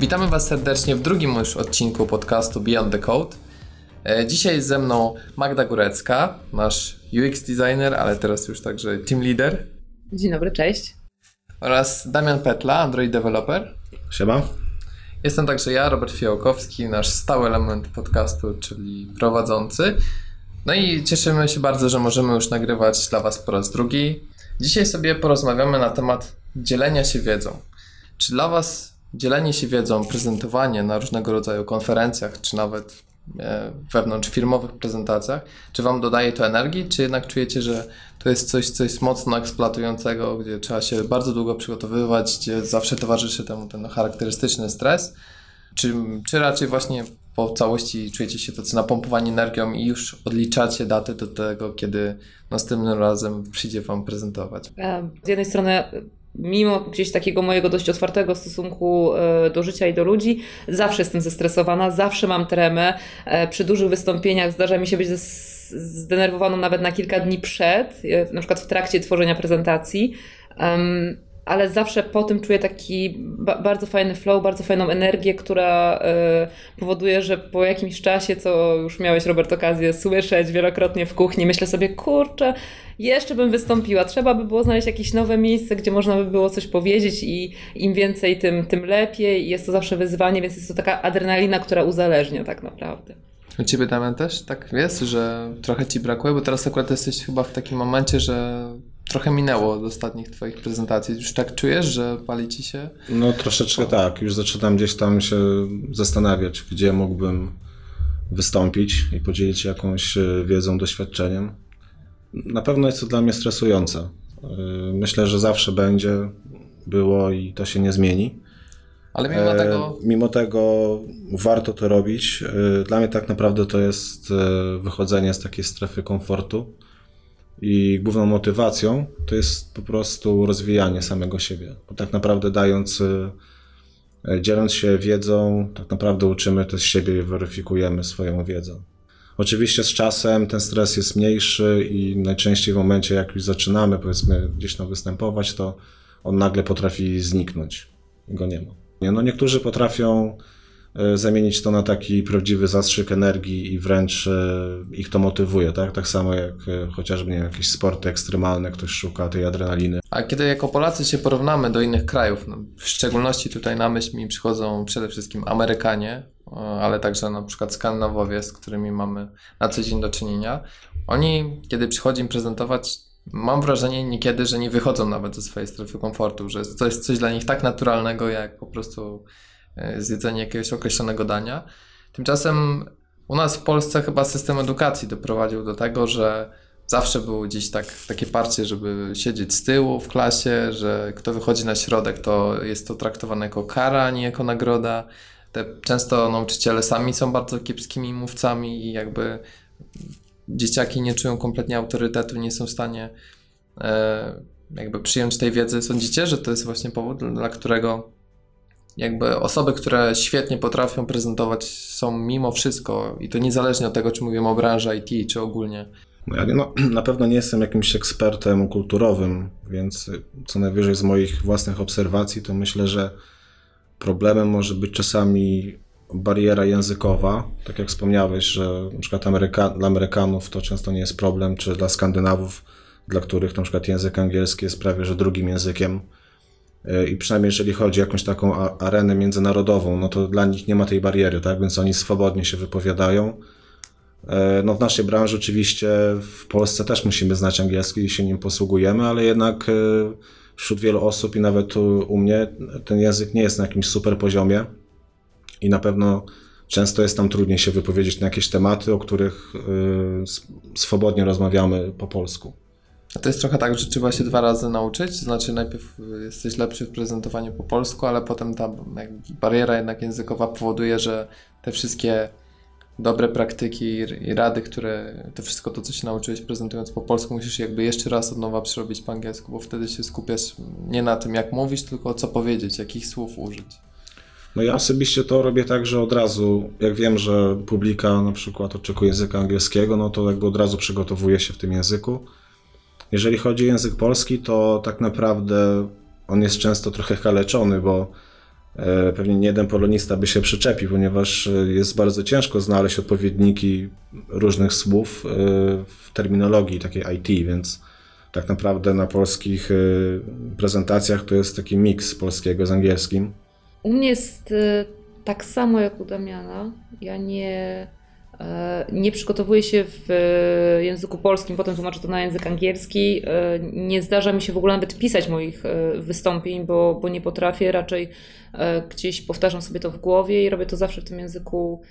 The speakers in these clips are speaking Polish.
Witamy Was serdecznie w drugim już odcinku podcastu Beyond the Code. E, dzisiaj jest ze mną Magda Górecka, nasz UX designer, ale teraz już także team leader. Dzień dobry, cześć. Oraz Damian Petla, Android developer. Siema. Jestem także ja, Robert Fiołkowski, nasz stały element podcastu, czyli prowadzący. No i cieszymy się bardzo, że możemy już nagrywać dla Was po raz drugi. Dzisiaj sobie porozmawiamy na temat dzielenia się wiedzą. Czy dla Was dzielenie się wiedzą, prezentowanie na różnego rodzaju konferencjach, czy nawet e, wewnątrz firmowych prezentacjach, czy Wam dodaje to energii, czy jednak czujecie, że to jest coś, coś mocno eksploatującego, gdzie trzeba się bardzo długo przygotowywać, gdzie zawsze towarzyszy temu ten charakterystyczny stres, czy, czy raczej właśnie po całości czujecie się tacy napompowani energią i już odliczacie daty do tego, kiedy następnym razem przyjdzie Wam prezentować? E, z jednej strony mimo gdzieś takiego mojego dość otwartego stosunku e, do życia i do ludzi, zawsze jestem zestresowana, zawsze mam tremę. E, przy dużych wystąpieniach zdarza mi się być zdenerwowaną nawet na kilka dni przed, na przykład w trakcie tworzenia prezentacji ale zawsze po tym czuję taki ba bardzo fajny flow, bardzo fajną energię, która y, powoduje, że po jakimś czasie, co już miałeś, Robert, okazję słyszeć wielokrotnie w kuchni, myślę sobie, kurczę, jeszcze bym wystąpiła. Trzeba by było znaleźć jakieś nowe miejsce, gdzie można by było coś powiedzieć i im więcej, tym, tym lepiej. Jest to zawsze wyzwanie, więc jest to taka adrenalina, która uzależnia tak naprawdę. U Ciebie, Damian, też tak jest, że trochę Ci brakuje, bo teraz akurat jesteś chyba w takim momencie, że trochę minęło od ostatnich Twoich prezentacji. Już tak czujesz, że pali Ci się? No troszeczkę tak. Już zaczynam gdzieś tam się zastanawiać, gdzie mógłbym wystąpić i podzielić się jakąś e, wiedzą, doświadczeniem. Na pewno jest to dla mnie stresujące. E, myślę, że zawsze będzie, było i to się nie zmieni. Ale mimo e, tego. Mimo tego warto to robić. Dla mnie tak naprawdę to jest wychodzenie z takiej strefy komfortu i główną motywacją to jest po prostu rozwijanie samego siebie. Bo tak naprawdę dając, e, dzieląc się wiedzą, tak naprawdę uczymy też siebie i weryfikujemy swoją wiedzę. Oczywiście z czasem ten stres jest mniejszy i najczęściej w momencie, jak już zaczynamy, powiedzmy, gdzieś tam występować, to on nagle potrafi zniknąć. Go nie ma. No niektórzy potrafią zamienić to na taki prawdziwy zastrzyk energii i wręcz e, ich to motywuje, tak? Tak samo jak e, chociażby nie wiem, jakieś sporty ekstremalne, ktoś szuka tej adrenaliny. A kiedy jako Polacy się porównamy do innych krajów, no, w szczególności tutaj na myśl mi przychodzą przede wszystkim Amerykanie, ale także na przykład Skandynawowie, z którymi mamy na co dzień do czynienia. Oni, kiedy przychodzi im prezentować, mam wrażenie niekiedy, że nie wychodzą nawet ze swojej strefy komfortu, że to jest coś dla nich tak naturalnego, jak po prostu E, zjedzenie jakiegoś określonego dania. Tymczasem u nas w Polsce chyba system edukacji doprowadził do tego, że zawsze było gdzieś tak, takie parcie, żeby siedzieć z tyłu w klasie, że kto wychodzi na środek, to jest to traktowane jako kara, a nie jako nagroda. Te, często nauczyciele sami są bardzo kiepskimi mówcami i jakby dzieciaki nie czują kompletnie autorytetu, nie są w stanie e, jakby przyjąć tej wiedzy. Sądzicie, że to jest właśnie powód, dla którego jakby osoby, które świetnie potrafią prezentować są mimo wszystko i to niezależnie od tego, czy mówimy o branży IT, czy ogólnie. No ja no, na pewno nie jestem jakimś ekspertem kulturowym, więc co najwyżej z moich własnych obserwacji to myślę, że problemem może być czasami bariera językowa, tak jak wspomniałeś, że przykład Ameryka, dla Amerykanów to często nie jest problem, czy dla Skandynawów, dla których przykład język angielski jest prawie że drugim językiem i przynajmniej jeżeli chodzi o jakąś taką arenę międzynarodową, no to dla nich nie ma tej bariery, tak? Więc oni swobodnie się wypowiadają. E, no w naszej branży oczywiście w Polsce też musimy znać angielski i się nim posługujemy, ale jednak e, wśród wielu osób i nawet u, mnie ten język nie jest na jakimś super poziomie i na pewno często jest tam trudniej się wypowiedzieć na jakieś tematy, o których swobodnie rozmawiamy po polsku. A to jest trochę tak, że trzeba się dwa razy nauczyć, to znaczy najpierw jesteś lepszy w prezentowaniu po polsku, ale potem ta bariera jednak językowa powoduje, że te wszystkie dobre praktyki i rady, które, to wszystko to, co się nauczyłeś prezentując po polsku, musisz jakby jeszcze raz od nowa przerobić po angielsku, bo wtedy się skupiasz nie na tym, jak mówisz, tylko co powiedzieć, jakich słów użyć. No ja osobiście to robię tak, że od razu, jak wiem, że publika na przykład oczekuje języka angielskiego, no to jakby od razu przygotowuję się w tym języku jeżeli chodzi o język polski, to tak naprawdę on jest często trochę kaleczony, bo e, pewnie nie jeden polonista by się przyczepił, ponieważ e, jest bardzo ciężko znaleźć odpowiedniki różnych słów e, w terminologii takiej IT, więc tak naprawdę na polskich prezentacjach to jest taki miks polskiego z angielskim. U mnie jest tak samo jak u Damiana. Ja nie nie przygotowuję się w e, języku polskim, potem tłumaczę to na język angielski. E, nie zdarza mi się w ogóle nawet pisać moich wystąpień, bo, bo nie potrafię. Raczej gdzieś powtarzam sobie to w głowie i robię to zawsze w tym języku,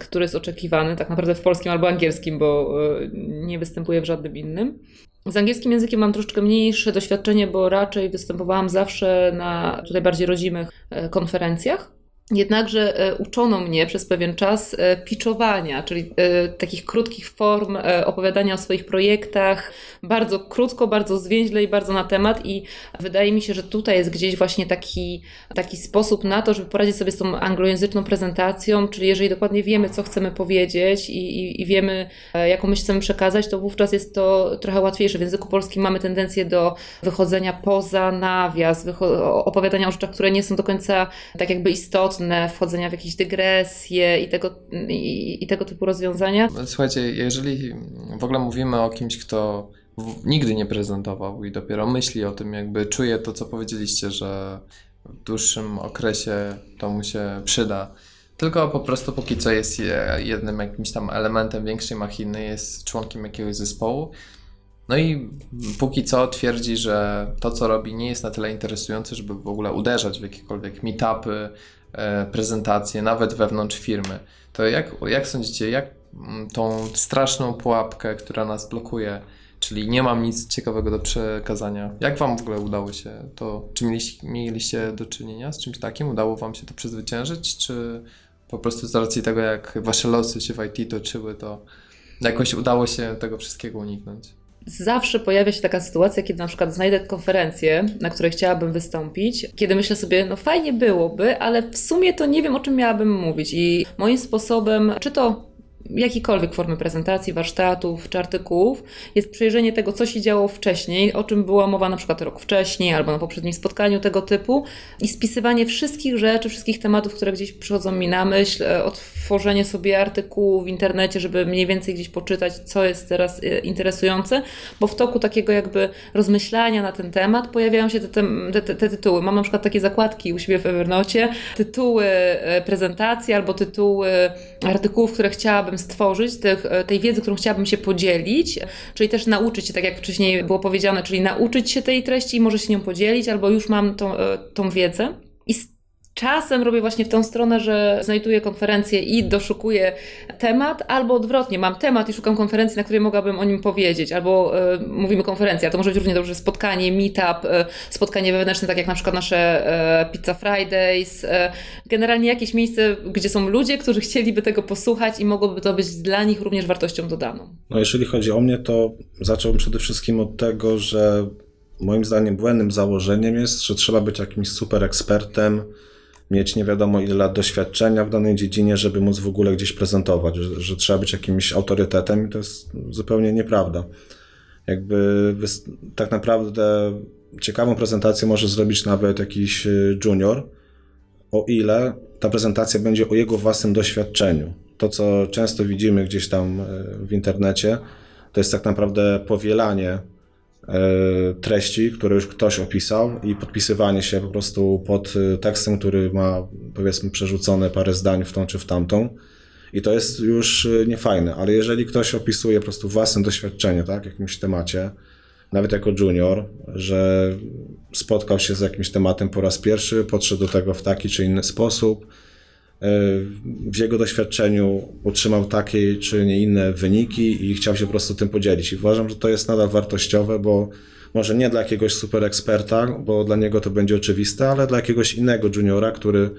który jest oczekiwany, tak naprawdę w polskim albo angielskim, bo nie występuję w żadnym innym. Z angielskim językiem mam troszeczkę mniejsze doświadczenie, bo raczej występowałam zawsze na tutaj bardziej rodzimych konferencjach. Jednakże e, uczono mnie przez pewien czas e, pitchowania, czyli e, takich krótkich form opowiadania o swoich projektach, bardzo krótko, bardzo zwięźle i bardzo na temat. I wydaje mi się, że tutaj jest gdzieś właśnie taki, taki sposób na to, żeby poradzić sobie z tą anglojęzyczną prezentacją, czyli jeżeli dokładnie wiemy, co chcemy powiedzieć i, i, i wiemy, jaką myśl chcemy przekazać, to wówczas jest to trochę łatwiejsze. W języku polskim mamy tendencję do wychodzenia poza nawias, opowiadania o rzeczach, które nie są do końca tak jakby istotne wchodzenia w jakieś dygresje i tego, i, i tego typu rozwiązania. Słuchajcie, jeżeli w ogóle mówimy o kimś, kto nigdy nie prezentował i dopiero myśli o tym, jakby czuje to, co powiedzieliście, że w dłuższym okresie to mu się przyda. Tylko po prostu póki co jest jednym jakimś tam elementem większej machiny, jest członkiem jakiegoś zespołu. No i póki co twierdzi, że to, co robi, nie jest na tyle interesujące, żeby w ogóle uderzać w jakiekolwiek meetupy, prezentacje, nawet wewnątrz firmy. To jak, jak sądzicie, jak mm, tą straszną pułapkę, która nas blokuje, czyli nie mam nic ciekawego do przekazania, jak Wam w ogóle udało się to? Czy mieliście, mieliście do czynienia z czymś takim? Udało Wam się to przezwyciężyć, czy po prostu z racji tego, jak Wasze losy się w IT toczyły, to jakoś udało się tego wszystkiego uniknąć? Zawsze pojawia się taka sytuacja, kiedy na przykład znajdę konferencję, na której chciałabym wystąpić, kiedy myślę sobie, no fajnie byłoby, ale w sumie to nie wiem, o czym miałabym mówić. I moim sposobem, czy to jakiejkolwiek formy prezentacji, warsztatów czy artykułów, jest przejrzenie tego, co się działo wcześniej, o czym była mowa na przykład rok wcześniej albo na poprzednim spotkaniu tego typu i spisywanie wszystkich rzeczy, wszystkich tematów, które gdzieś przychodzą mi na myśl, e, otworzenie sobie artykułu w internecie, żeby mniej więcej gdzieś poczytać, co jest teraz e, interesujące, bo w toku takiego jakby rozmyślania na ten temat pojawiają się te, te, te, te tytuły. Mam na przykład takie zakładki u siebie w Evernocie, tytuły e, prezentacji albo tytuły artykułów, które chciałabym stworzyć, tych, e, tej wiedzy, którą chciałabym się podzielić, czyli też nauczyć się, tak jak wcześniej było powiedziane, czyli nauczyć się tej treści i może się nią podzielić, albo już mam tą, e, tą wiedzę. Czasem robię właśnie w tą stronę, że znajduję konferencję i doszukuję temat, albo odwrotnie, mam temat i szukam konferencji, na której mogłabym o nim powiedzieć, albo y, mówimy konferencja, to może być równie dobrze spotkanie, meetup, y, spotkanie wewnętrzne, tak jak na przykład nasze y, Pizza Fridays, generalnie jakieś miejsce, gdzie są ludzie, którzy chcieliby tego posłuchać i mogłoby to być dla nich również wartością dodaną. No jeżeli chodzi o mnie, to zacząłbym przede wszystkim od tego, że moim zdaniem błędnym założeniem jest, że trzeba być jakimś super ekspertem, mieć nie wiadomo ile lat doświadczenia w danej dziedzinie, żeby móc w ogóle gdzieś prezentować, że, że trzeba być jakimś autorytetem i to jest zupełnie nieprawda. Jakby tak naprawdę ciekawą prezentację może zrobić nawet jakiś y, junior, o ile ta prezentacja będzie o jego własnym doświadczeniu. To, co często widzimy gdzieś tam y, w internecie, to jest tak naprawdę powielanie treści, które już ktoś opisał i podpisywanie się po prostu pod e, tekstem, który ma powiedzmy przerzucone parę zdań w tą czy w tamtą. I to jest już e, niefajne, ale jeżeli ktoś opisuje po prostu własne doświadczenie, tak, w jakimś temacie, nawet jako junior, że spotkał się z jakimś tematem po raz pierwszy, podszedł do tego w taki czy inny sposób, w jego doświadczeniu utrzymał takie czy nie inne wyniki i chciał się po prostu tym podzielić. I uważam, że to jest nadal wartościowe, bo może nie dla jakiegoś super eksperta, bo dla niego to będzie oczywiste, ale dla jakiegoś innego juniora, który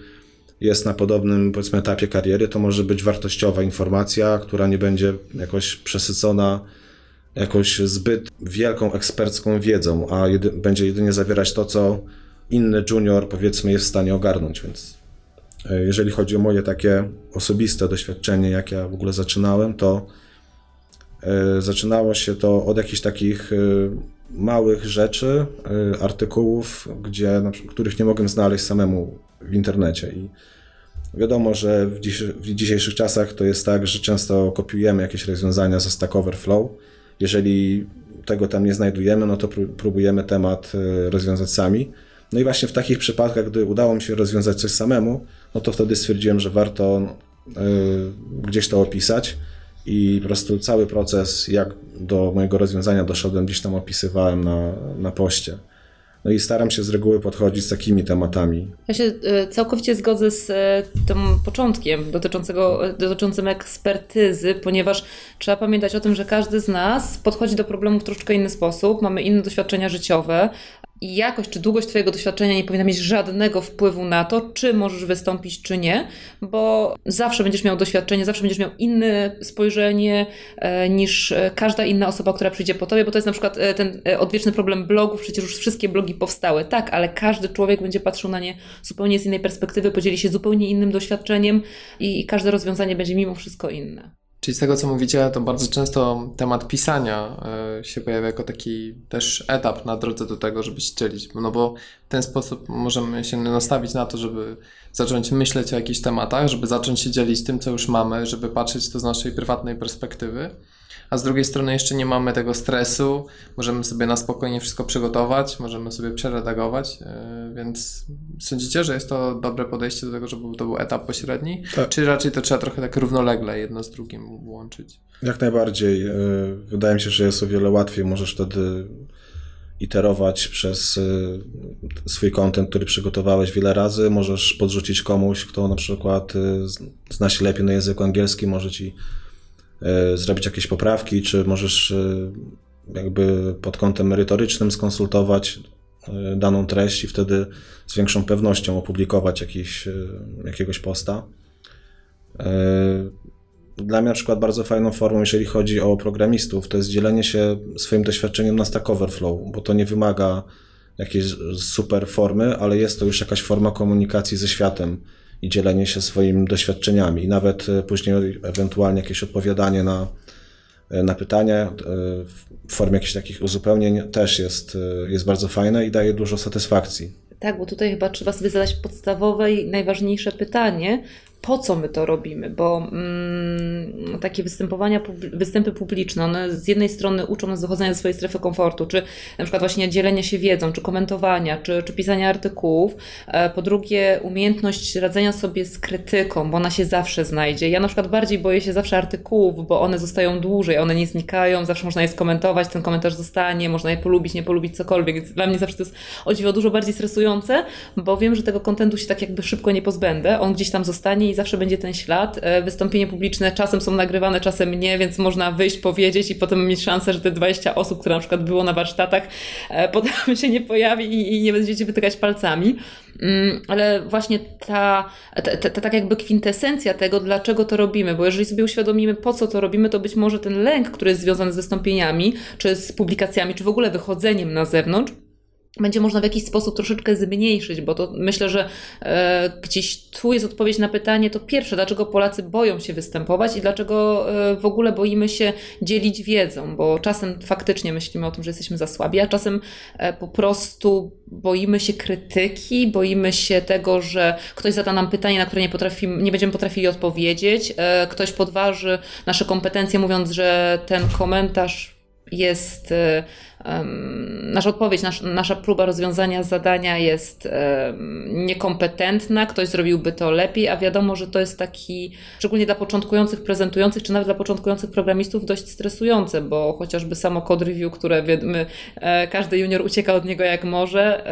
jest na podobnym powiedzmy etapie kariery, to może być wartościowa informacja, która nie będzie jakoś przesycona jakąś zbyt wielką ekspercką wiedzą, a jedy będzie jedynie zawierać to, co inny junior powiedzmy jest w stanie ogarnąć, więc jeżeli chodzi o moje takie osobiste doświadczenie, jak ja w ogóle zaczynałem, to e, zaczynało się to od jakichś takich e, małych rzeczy, artykułów, gdzie, których nie mogłem znaleźć samemu w internecie. I wiadomo, że w, dziś, w dzisiejszych czasach to jest tak, że często kopiujemy jakieś rozwiązania ze Stack Overflow. Jeżeli tego tam nie znajdujemy, no to próbujemy temat rozwiązać sami. No i właśnie w takich przypadkach, gdy udało mi się rozwiązać coś samemu, no to wtedy stwierdziłem, że warto y, gdzieś to opisać i po prostu cały proces, jak do mojego rozwiązania doszedłem, gdzieś tam opisywałem na, na poście. No i staram się z reguły podchodzić z takimi tematami. Ja się e, całkowicie zgodzę z e, tym początkiem dotyczącego, dotyczącym ekspertyzy, ponieważ trzeba pamiętać o tym, że każdy z nas podchodzi do problemu w troszeczkę inny sposób, mamy inne doświadczenia życiowe, jakość czy długość Twojego doświadczenia nie powinna mieć żadnego wpływu na to, czy możesz wystąpić, czy nie, bo zawsze będziesz miał doświadczenie, zawsze będziesz miał inne spojrzenie e, niż e, każda inna osoba, która przyjdzie po Tobie, bo to jest na przykład e, ten odwieczny problem blogów, przecież już wszystkie blogi powstały, tak, ale każdy człowiek będzie patrzył na nie zupełnie z innej perspektywy, podzieli się zupełnie innym doświadczeniem i każde rozwiązanie będzie mimo wszystko inne. Czyli z tego, co mówicie, to bardzo często temat pisania e, się pojawia jako taki też etap na drodze do tego, żeby się dzielić. No bo w ten sposób możemy się nastawić na to, żeby zacząć myśleć o jakichś tematach, żeby zacząć się dzielić tym, co już mamy, żeby patrzeć to z naszej prywatnej perspektywy a z drugiej strony jeszcze nie mamy tego stresu, możemy sobie na spokojnie wszystko przygotować, możemy sobie przeredagować, e, więc sądzicie, że jest to dobre podejście do tego, żeby to był etap pośredni, tak. czy raczej to trzeba trochę tak równolegle jedno z drugim łączyć? Jak najbardziej. E, wydaje mi się, że jest o wiele łatwiej, możesz wtedy iterować przez e, swój kontent, który przygotowałeś wiele razy. Możesz podrzucić komuś, kto na przykład zna się lepiej na języku angielskim, może ci zrobić jakieś poprawki, czy możesz e, jakby pod kątem merytorycznym skonsultować e, daną treść i wtedy z większą pewnością opublikować jakiś, jakiegoś posta. Dla mnie na przykład bardzo fajną formą, jeżeli chodzi o programistów, to jest dzielenie się swoim doświadczeniem na Stack Overflow, bo to nie wymaga jakiejś super formy, ale jest to już jakaś forma komunikacji ze światem i dzielenie się swoimi doświadczeniami. I nawet e, później ewentualnie jakieś odpowiadanie na, e, na pytania e, w formie jakichś takich uzupełnień też jest, jest bardzo fajne i daje dużo satysfakcji. Tak, bo tutaj chyba trzeba sobie zadać podstawowe i najważniejsze pytanie, po co my to robimy, bo mm, takie występowania, występy publiczne, one z jednej strony uczą nas dochodzenia ze swojej strefy komfortu, czy na przykład właśnie dzielenia się wiedzą, czy komentowania, czy, czy pisania artykułów. E, po drugie, umiejętność radzenia sobie z krytyką, bo ona się zawsze znajdzie. Ja na przykład bardziej boję się zawsze artykułów, bo one zostają dłużej, one nie znikają, zawsze można je skomentować, ten komentarz zostanie, można je polubić, nie polubić, cokolwiek. Więc dla mnie zawsze to jest o dziwo dużo bardziej stresujące, bo wiem, że tego kontentu się tak jakby szybko nie pozbędę, on gdzieś tam zostanie i zawsze będzie ten ślad. E, wystąpienie publiczne czasem są nagrywane, czasem nie, więc można wyjść, powiedzieć i potem mieć szansę, że te 20 osób, które na przykład było na warsztatach, e, potem się nie pojawi i nie będziecie wytykać palcami. Mm, ale właśnie ta, ta, ta, ta tak jakby kwintesencja tego, dlaczego to robimy, bo jeżeli sobie uświadomimy, po co to robimy, to być może ten lęk, który jest związany z wystąpieniami, czy z publikacjami, czy w ogóle wychodzeniem na zewnątrz, będzie można w jakiś sposób troszeczkę zmniejszyć, bo to myślę, że e, gdzieś tu jest odpowiedź na pytanie, to pierwsze, dlaczego Polacy boją się występować i dlaczego e, w ogóle boimy się dzielić wiedzą, bo czasem faktycznie myślimy o tym, że jesteśmy za słabi, a czasem e, po prostu boimy się krytyki, boimy się tego, że ktoś zada nam pytanie, na które nie, potrafimy, nie będziemy potrafili odpowiedzieć, e, ktoś podważy nasze kompetencje, mówiąc, że ten komentarz jest um, nasza odpowiedź, nasz, nasza próba rozwiązania zadania jest niekompetentna, ktoś zrobiłby to lepiej, a wiadomo, że to jest taki, szczególnie dla początkujących prezentujących, czy nawet dla początkujących programistów, dość stresujące, bo chociażby samo code review, które wiemy, każdy junior ucieka od niego jak może,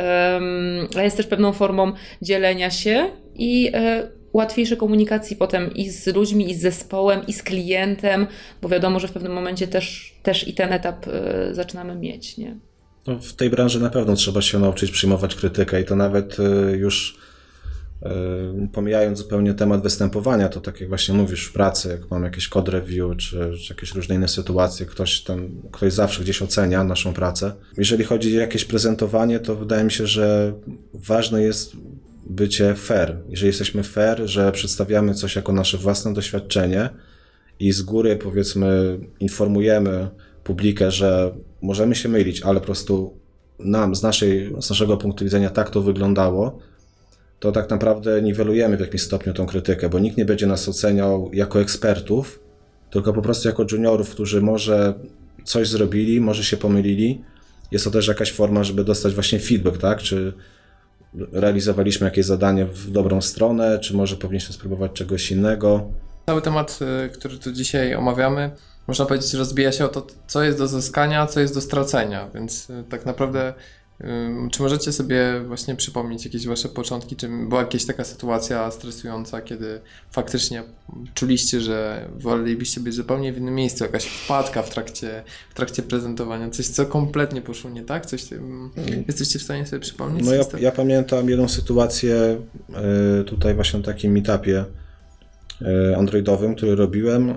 jest też pewną formą dzielenia się i e, łatwiejszej komunikacji potem i z ludźmi, i z zespołem, i z klientem, bo wiadomo, że w pewnym momencie też, też i ten etap y, zaczynamy mieć. Nie? No, w tej branży na pewno trzeba się nauczyć przyjmować krytykę i to nawet y, już y, pomijając zupełnie temat występowania, to tak jak właśnie mówisz w pracy, jak mam jakieś code review, czy, czy jakieś różne inne sytuacje, ktoś tam, ktoś zawsze gdzieś ocenia naszą pracę. Jeżeli chodzi o jakieś prezentowanie, to wydaje mi się, że ważne jest bycie fair. Jeżeli jesteśmy fair, że przedstawiamy coś jako nasze własne doświadczenie i z góry powiedzmy informujemy publikę, że możemy się mylić, ale po prostu nam, z, naszej, z naszego punktu widzenia tak to wyglądało, to tak naprawdę niwelujemy w jakimś stopniu tą krytykę, bo nikt nie będzie nas oceniał jako ekspertów, tylko po prostu jako juniorów, którzy może coś zrobili, może się pomylili. Jest to też jakaś forma, żeby dostać właśnie feedback, tak? Czy realizowaliśmy jakieś zadanie w dobrą stronę, czy może powinniśmy spróbować czegoś innego. Cały temat, y, który tu dzisiaj omawiamy, można powiedzieć, rozbija się o to, co jest do zyskania, co jest do stracenia, więc y, tak naprawdę czy możecie sobie właśnie przypomnieć jakieś wasze początki, czy była jakaś taka sytuacja stresująca, kiedy faktycznie czuliście, że wolelibyście być zupełnie w innym miejscu, jakaś wpadka w trakcie, w trakcie prezentowania, coś co kompletnie poszło nie tak? Coś, mm. jesteście w stanie sobie przypomnieć? No ja, ja pamiętam jedną sytuację y, tutaj właśnie na takim meetupie y, androidowym, który robiłem y,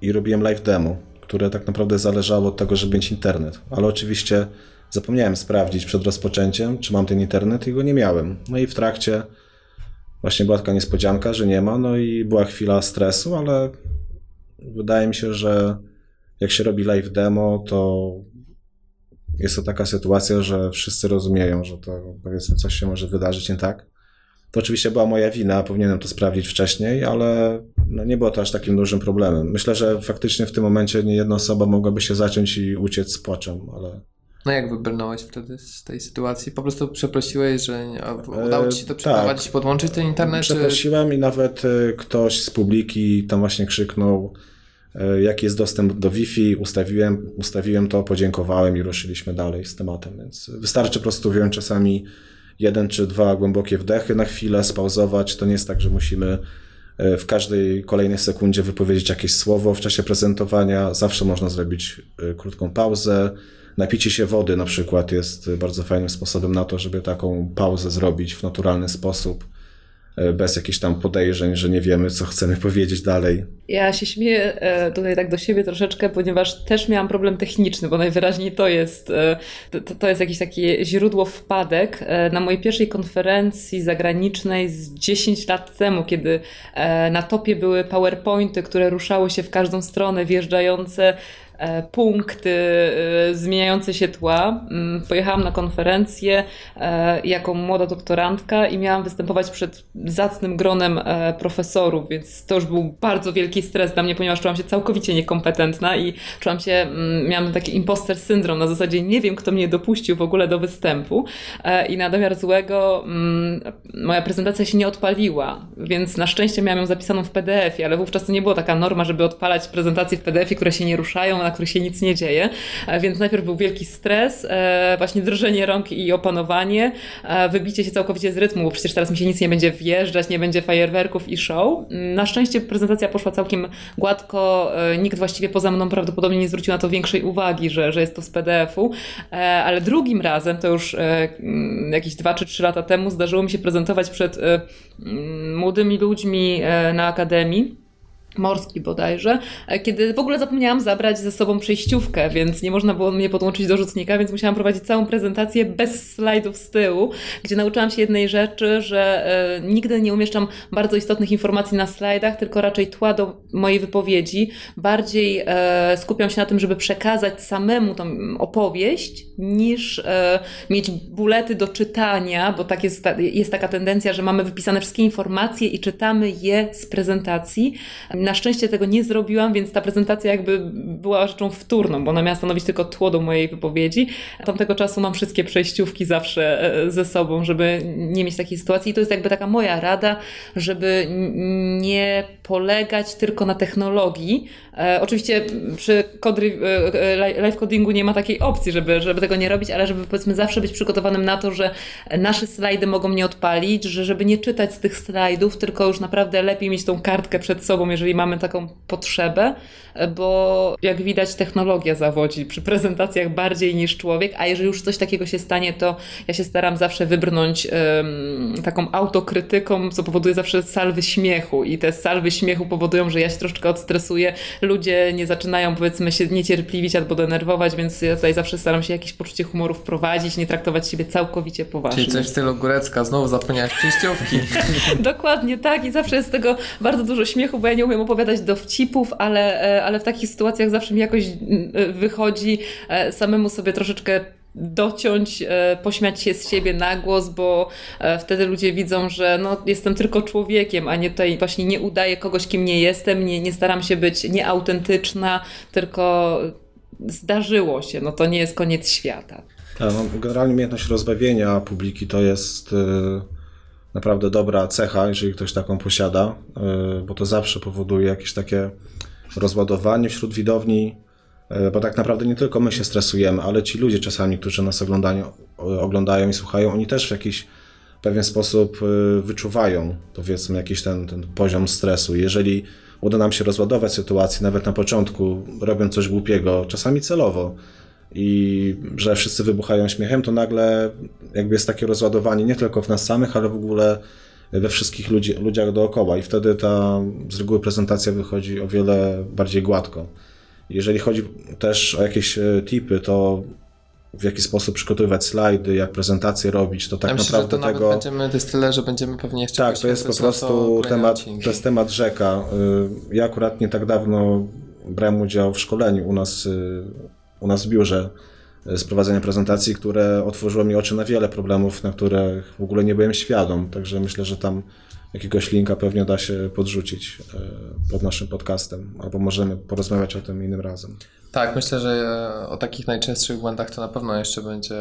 i robiłem live demo, które tak naprawdę zależało od tego, żeby mieć internet, ale oczywiście Zapomniałem sprawdzić przed rozpoczęciem, czy mam ten internet i go nie miałem. No i w trakcie właśnie była taka niespodzianka, że nie ma, no i była chwila stresu, ale wydaje mi się, że jak się robi live demo, to jest to taka sytuacja, że wszyscy rozumieją, że to powiedzmy coś się może wydarzyć nie tak. To oczywiście była moja wina, powinienem to sprawdzić wcześniej, ale no nie było to aż takim dużym problemem. Myślę, że faktycznie w tym momencie nie jedna osoba mogłaby się zaciąć i uciec z płaczem, ale no jak wybrnąłeś wtedy z tej sytuacji? Po prostu przeprosiłeś, że udało ci się to e, przeprowadzić, tak. podłączyć ten internet? Przeprosiłem czy... i nawet e, ktoś z publiki tam właśnie krzyknął, e, jaki jest dostęp do Wi-Fi, ustawiłem, ustawiłem to, podziękowałem i ruszyliśmy dalej z tematem, więc wystarczy po prostu wziąć czasami jeden czy dwa głębokie wdechy na chwilę, spauzować. To nie jest tak, że musimy w każdej kolejnej sekundzie wypowiedzieć jakieś słowo w czasie prezentowania. Zawsze można zrobić krótką pauzę, Napicie się wody na przykład jest bardzo fajnym sposobem na to, żeby taką pauzę zrobić w naturalny sposób, e, bez jakichś tam podejrzeń, że nie wiemy, co chcemy powiedzieć dalej. Ja się śmieję e, tutaj tak do siebie troszeczkę, ponieważ też miałam problem techniczny, bo najwyraźniej to jest, e, to, to jest jakieś takie źródło wpadek. Na mojej pierwszej konferencji zagranicznej z 10 lat temu, kiedy na topie były PowerPointy, które ruszały się w każdą stronę, wjeżdżające punkty e, zmieniające się tła. Mm, pojechałam na konferencję e, jako młoda doktorantka i miałam występować przed zacnym gronem profesorów, więc to już był bardzo wielki stres dla mnie, ponieważ czułam się całkowicie niekompetentna i czułam się, mm, miałam taki imposter syndrom, na zasadzie nie wiem, kto mnie dopuścił w ogóle do występu i na domiar złego mm, moja prezentacja się nie odpaliła, więc na szczęście miałam ją zapisaną w PDF-ie, ale wówczas to nie było taka norma, żeby odpalać prezentacje w PDF-ie, które się nie ruszają, na których się nic nie dzieje. E, więc najpierw był wielki stres, e, właśnie drżenie rąk i opanowanie, e, wybicie się całkowicie z rytmu, bo przecież teraz mi się nic nie będzie wjeżdżać, nie będzie fajerwerków i show. Na szczęście prezentacja poszła całkiem gładko. Nikt właściwie poza mną prawdopodobnie nie zwrócił na to większej uwagi, że, że jest to z PDF-u. Ale drugim razem, to już jakieś dwa czy trzy lata temu, zdarzyło mi się prezentować przed młodymi ludźmi na akademii morski bodajże, e, kiedy w ogóle zapomniałam zabrać ze sobą przejściówkę, więc nie można było mnie podłączyć do rzutnika, więc musiałam prowadzić całą prezentację bez slajdów z tyłu, gdzie nauczyłam się jednej rzeczy, że e, nigdy nie umieszczam bardzo istotnych informacji na slajdach, tylko raczej tła do mojej wypowiedzi. Bardziej e, skupiam się na tym, żeby przekazać samemu tą opowieść, niż mieć bulety do czytania, bo tak jest, jest taka tendencja, że mamy wypisane wszystkie informacje i czytamy je z prezentacji na szczęście tego nie zrobiłam, więc ta prezentacja jakby była rzeczą wtórną, bo ona miała stanowić tylko tło do mojej wypowiedzi. Tamtego czasu mam wszystkie przejściówki zawsze e, ze sobą, żeby nie mieć takiej sytuacji. I to jest jakby taka moja rada, żeby nie polegać tylko na technologii. E, oczywiście przy kodry, e, live codingu nie ma takiej opcji, żeby, żeby tego nie robić, ale żeby powiedzmy zawsze być przygotowanym na to, że nasze slajdy mogą nie odpalić, że żeby nie czytać z tych slajdów, tylko już naprawdę lepiej mieć tą kartkę przed sobą, jeżeli mamy taką potrzebę, bo jak widać technologia zawodzi przy prezentacjach bardziej niż człowiek, a jeżeli już coś takiego się stanie, to ja się staram zawsze wybrnąć um, taką autokrytyką, co powoduje zawsze salwy śmiechu i te salwy śmiechu powodują, że ja się troszeczkę odstresuję, ludzie nie zaczynają powiedzmy się niecierpliwić albo denerwować, więc ja tutaj zawsze staram się jakieś poczucie humoru wprowadzić, nie traktować siebie całkowicie poważnie. Czyli coś w stylu Górecka, znowu zapomniałeś przejściówki. Dokładnie tak i zawsze jest z tego bardzo dużo śmiechu, bo ja nie umiem opowiadać dowcipów, ale, e, ale w takich sytuacjach zawsze mi jakoś mm, wychodzi e, samemu sobie troszeczkę dociąć, e, pośmiać się z siebie na głos, bo e, wtedy ludzie widzą, że no, jestem tylko człowiekiem, a nie tutaj właśnie nie udaję kogoś, kim nie jestem, nie, nie staram się być nieautentyczna, tylko zdarzyło się, no to nie jest koniec świata. Tak, no, generalnie umiejętność rozbawienia publiki to jest naprawdę dobra cecha, jeżeli ktoś taką posiada, y, bo to zawsze powoduje jakieś takie rozładowanie wśród widowni, y, bo tak naprawdę nie tylko my się stresujemy, ale ci ludzie czasami, którzy nas oglądają, oglądają i słuchają, oni też w jakiś pewien sposób wyczuwają, powiedzmy, jakiś ten, ten poziom stresu. Jeżeli uda nam się rozładować sytuację, nawet na początku, robiąc coś głupiego, czasami celowo, i że wszyscy wybuchają śmiechem, to nagle jakby jest takie rozładowanie nie tylko w nas samych, ale w ogóle we wszystkich ludzi, ludziach dookoła i wtedy ta z reguły prezentacja wychodzi o wiele bardziej gładko. Jeżeli chodzi też o jakieś e, tipy, to w jaki sposób przygotowywać slajdy, jak prezentację robić, to tak ja myślę, naprawdę że to tego... będziemy, to jest tyle, że będziemy pewnie jeszcze Tak, to jest po prostu temat, to jest temat rzeka. Y, ja akurat nie tak dawno brałem udział w szkoleniu u nas y, u nas w biurze e, z prowadzenia prezentacji, które otworzyło mi oczy na wiele problemów, na których w ogóle nie byłem świadom. Także myślę, że tam jakiegoś linka pewnie da się podrzucić e, pod naszym podcastem, albo możemy porozmawiać o tym innym razem. Tak, myślę, że e, o takich najczęstszych błędach to na pewno jeszcze będzie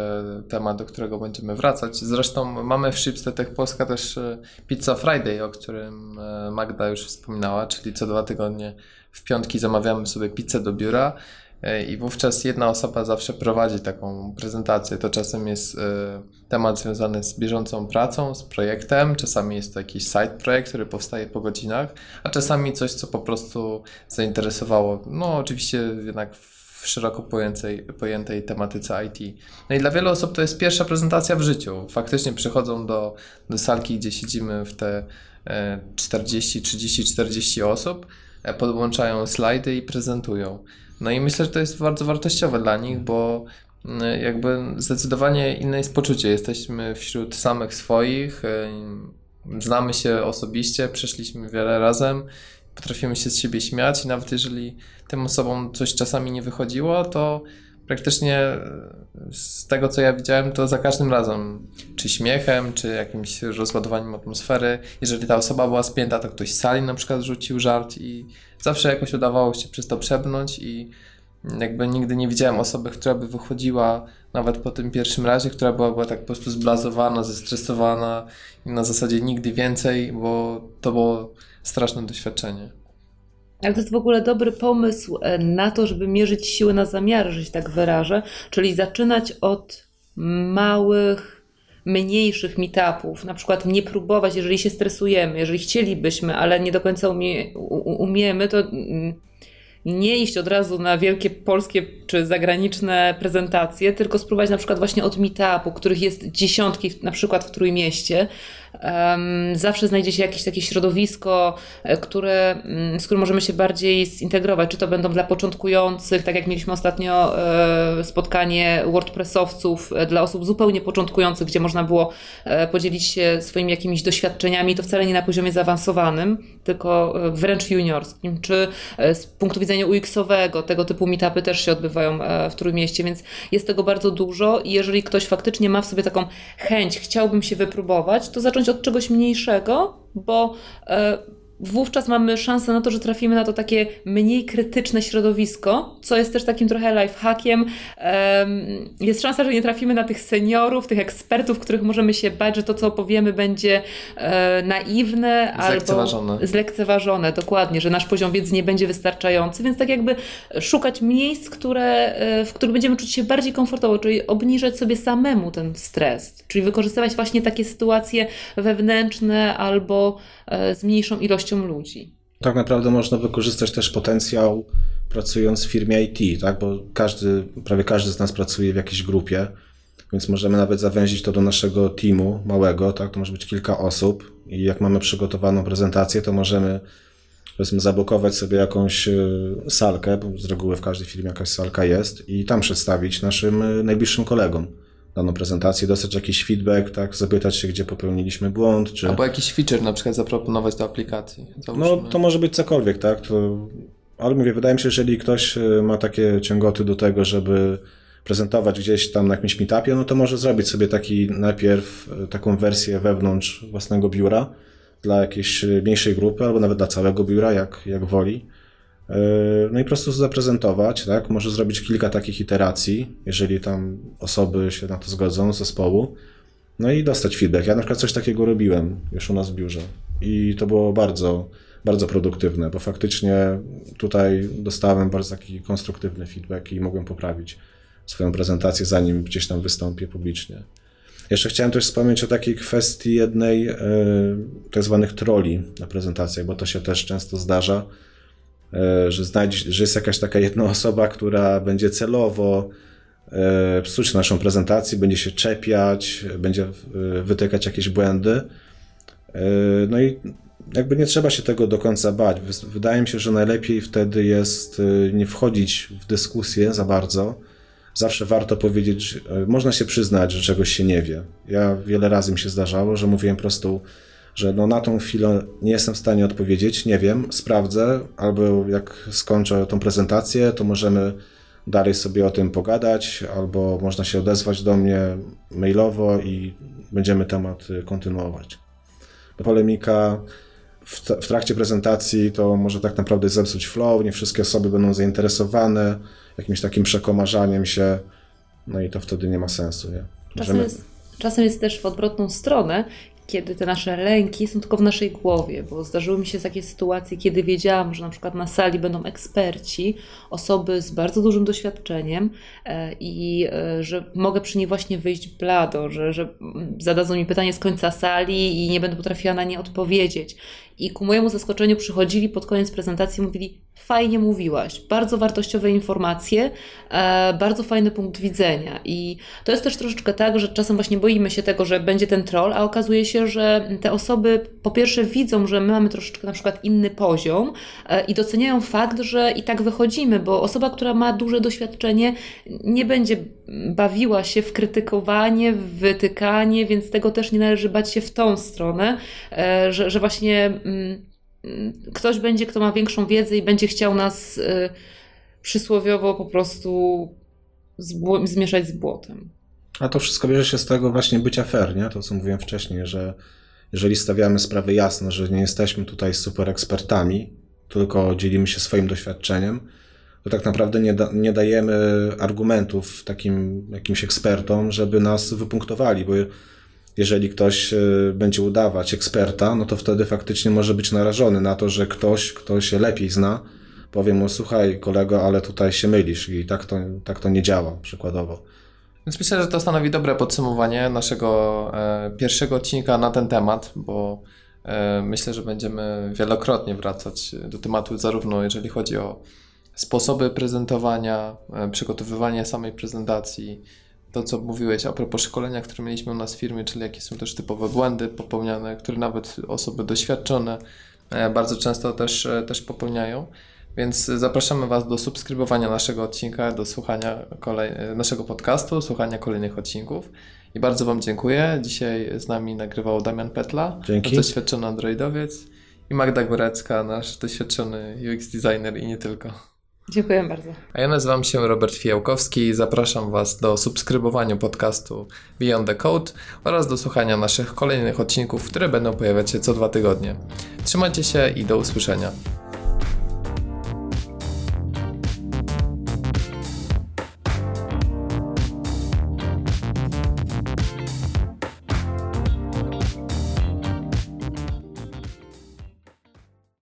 temat, do którego będziemy wracać. Zresztą mamy w Shipstetech Polska też Pizza Friday, o którym Magda już wspominała, czyli co dwa tygodnie w piątki zamawiamy sobie pizzę do biura i wówczas jedna osoba zawsze prowadzi taką prezentację. To czasem jest e, temat związany z bieżącą pracą, z projektem, czasami jest to jakiś side projekt, który powstaje po godzinach, a czasami coś, co po prostu zainteresowało, no oczywiście jednak w szeroko pojętej, pojętej tematyce IT. No i dla wielu osób to jest pierwsza prezentacja w życiu. Faktycznie przychodzą do, do salki, gdzie siedzimy w te 40, 30, 40 osób, e, podłączają slajdy i prezentują. No i myślę, że to jest bardzo wartościowe dla nich, bo mm, jakby zdecydowanie inne jest poczucie. Jesteśmy wśród samych swoich, y, znamy się osobiście, przeszliśmy wiele razem, potrafimy się z siebie śmiać i nawet jeżeli tym osobom coś czasami nie wychodziło, to praktycznie y, z tego, co ja widziałem, to za każdym razem, czy śmiechem, czy jakimś rozładowaniem atmosfery, jeżeli ta osoba była spięta, to ktoś z sali na przykład rzucił żart i zawsze jakoś udawało się przez to przebnąć i jakby nigdy nie widziałem osoby, która by wychodziła nawet po tym pierwszym razie, która była, była tak po prostu zblazowana, zestresowana i na zasadzie nigdy więcej, bo to było straszne doświadczenie. Ale to jest w ogóle dobry pomysł e, na to, żeby mierzyć siły na zamiary, że się tak wyrażę, czyli zaczynać od małych, mniejszych meetupów, na przykład nie próbować, jeżeli się stresujemy, jeżeli chcielibyśmy, ale nie do końca umie, umiemy, to mm, nie iść od razu na wielkie polskie czy zagraniczne prezentacje, tylko spróbować na przykład właśnie od meetupu, których jest dziesiątki na przykład w Trójmieście, zawsze znajdzie się jakieś takie środowisko, e, które, mm, z którym możemy się bardziej zintegrować. Czy to będą dla początkujących, tak jak mieliśmy ostatnio e, spotkanie WordPressowców e, dla osób zupełnie początkujących, gdzie można było podzielić się swoimi jakimiś doświadczeniami, to wcale nie na poziomie zaawansowanym, tylko wręcz juniorskim. Czy z punktu widzenia UX-owego, tego typu meetupy też się odbywają w Trójmieście, więc jest tego bardzo dużo i jeżeli ktoś faktycznie ma w sobie taką chęć, chciałbym się wypróbować, to zacząć od czegoś mniejszego, bo e, wówczas mamy szansę na to, że trafimy na to takie mniej krytyczne środowisko, co jest też takim trochę lifehackiem. Jest szansa, że nie trafimy na tych seniorów, tych ekspertów, których możemy się bać, że to, co opowiemy, będzie e, naiwne zlekceważone. albo zlekceważone. Dokładnie, że nasz poziom wiedzy nie będzie wystarczający, więc tak jakby szukać miejsc, które, e, w których będziemy czuć się bardziej komfortowo, czyli obniżać sobie samemu ten stres, czyli wykorzystywać właśnie takie sytuacje wewnętrzne albo e, z mniejszą ilością ilością ludzi. Tak naprawdę można wykorzystać też potencjał pracując w firmie IT, tak? bo każdy, prawie każdy z nas pracuje w jakiejś grupie, więc możemy nawet zawęzić to do naszego teamu małego, tak? to może być kilka osób i jak mamy przygotowaną prezentację, to możemy powiedzmy zablokować sobie jakąś e, salkę, bo z reguły w każdej firmie jakaś salka jest i tam przedstawić naszym e, najbliższym kolegom daną prezentację, dostać jakiś feedback, tak, zapytać się, gdzie popełniliśmy błąd, czy... Albo jakiś feature na przykład zaproponować do aplikacji. Załóżmy. No, to może być cokolwiek, tak, to ale mówię, wydaje mi się, że jeżeli ktoś y, ma takie ciągoty do tego, żeby prezentować gdzieś tam na jakimś meetupie, no to może zrobić sobie taki najpierw y, taką wersję wewnątrz własnego biura dla jakiejś y, mniejszej grupy, albo nawet dla całego biura, jak, jak woli. No i po prostu zaprezentować, tak? Może zrobić kilka takich iteracji, jeżeli tam osoby się na to zgodzą z zespołu. No i dostać feedback. Ja na przykład coś takiego robiłem już u nas w biurze i to było bardzo, bardzo produktywne, bo faktycznie tutaj dostałem bardzo taki konstruktywny feedback i mogłem poprawić swoją prezentację, zanim gdzieś tam wystąpię publicznie. Jeszcze chciałem też wspomnieć o takiej kwestii jednej e, tak zwanych troli na prezentacjach, bo to się też często zdarza, e, że, znajdź, że jest jakaś taka jedna osoba, która będzie celowo e, psuć naszą prezentację, będzie się czepiać, będzie wytykać jakieś błędy. No i jakby nie trzeba się tego do końca bać. Wydaje mi się, że najlepiej wtedy jest nie wchodzić w dyskusję za bardzo. Zawsze warto powiedzieć, można się przyznać, że czegoś się nie wie. Ja wiele razy mi się zdarzało, że mówiłem po prostu, że no na tą chwilę nie jestem w stanie odpowiedzieć, nie wiem, sprawdzę, albo jak skończę tą prezentację, to możemy dalej sobie o tym pogadać, albo można się odezwać do mnie mailowo i będziemy temat y, kontynuować. Polemika w, w trakcie prezentacji to może tak naprawdę zepsuć flow, nie wszystkie osoby będą zainteresowane jakimś takim przekomarzaniem się, no i to wtedy nie ma sensu. Nie? Możemy... Czasem, jest, czasem jest też w odwrotną stronę, kiedy te nasze lęki są tylko w naszej głowie, bo zdarzyły mi się takie sytuacje, kiedy wiedziałam, że na przykład na sali będą eksperci, osoby z bardzo dużym doświadczeniem e, i e, że mogę przy nich właśnie wyjść blado, że, że zadadzą mi pytanie z końca sali i nie będę potrafiła na nie odpowiedzieć. I ku mojemu zaskoczeniu przychodzili pod koniec prezentacji i mówili: Fajnie mówiłaś, bardzo wartościowe informacje, e, bardzo fajny punkt widzenia. I to jest też troszeczkę tak, że czasem właśnie boimy się tego, że będzie ten troll, a okazuje się, że te osoby po pierwsze widzą, że my mamy troszeczkę na przykład inny poziom e, i doceniają fakt, że i tak wychodzimy, bo osoba, która ma duże doświadczenie, nie będzie bawiła się w krytykowanie, w wytykanie, więc tego też nie należy bać się w tą stronę, e, że, że właśnie ktoś będzie, kto ma większą wiedzę i będzie chciał nas e, przysłowiowo po prostu zmieszać z błotem. A to wszystko bierze się z tego właśnie bycia fair, nie? To co mówiłem wcześniej, że jeżeli stawiamy sprawy jasno, że nie jesteśmy tutaj super ekspertami, tylko dzielimy się swoim doświadczeniem, to tak naprawdę nie, da, nie dajemy argumentów takim jakimś ekspertom, żeby nas wypunktowali, bo jeżeli ktoś e, będzie udawać eksperta, no to wtedy faktycznie może być narażony na to, że ktoś, kto się lepiej zna, powie mu, słuchaj kolego, ale tutaj się mylisz i tak to, tak to nie działa, przykładowo. Więc myślę, że to stanowi dobre podsumowanie naszego e, pierwszego odcinka na ten temat, bo e, myślę, że będziemy wielokrotnie wracać do tematu, zarówno jeżeli chodzi o sposoby prezentowania, e, przygotowywanie samej prezentacji, to co mówiłeś a propos szkolenia, które mieliśmy u nas w firmie, czyli jakie są też typowe błędy popełniane, które nawet osoby doświadczone e, bardzo często też, e, też popełniają. Więc zapraszamy Was do subskrybowania naszego odcinka, do słuchania kolej, naszego podcastu, słuchania kolejnych odcinków. I bardzo Wam dziękuję. Dzisiaj z nami nagrywał Damian Petla, Dzięki. doświadczony androidowiec i Magda Górecka, nasz doświadczony UX designer i nie tylko. Dziękuję bardzo. A ja nazywam się Robert Fijałkowski i zapraszam Was do subskrybowania podcastu Beyond the Code oraz do słuchania naszych kolejnych odcinków, które będą pojawiać się co dwa tygodnie. Trzymajcie się i do usłyszenia.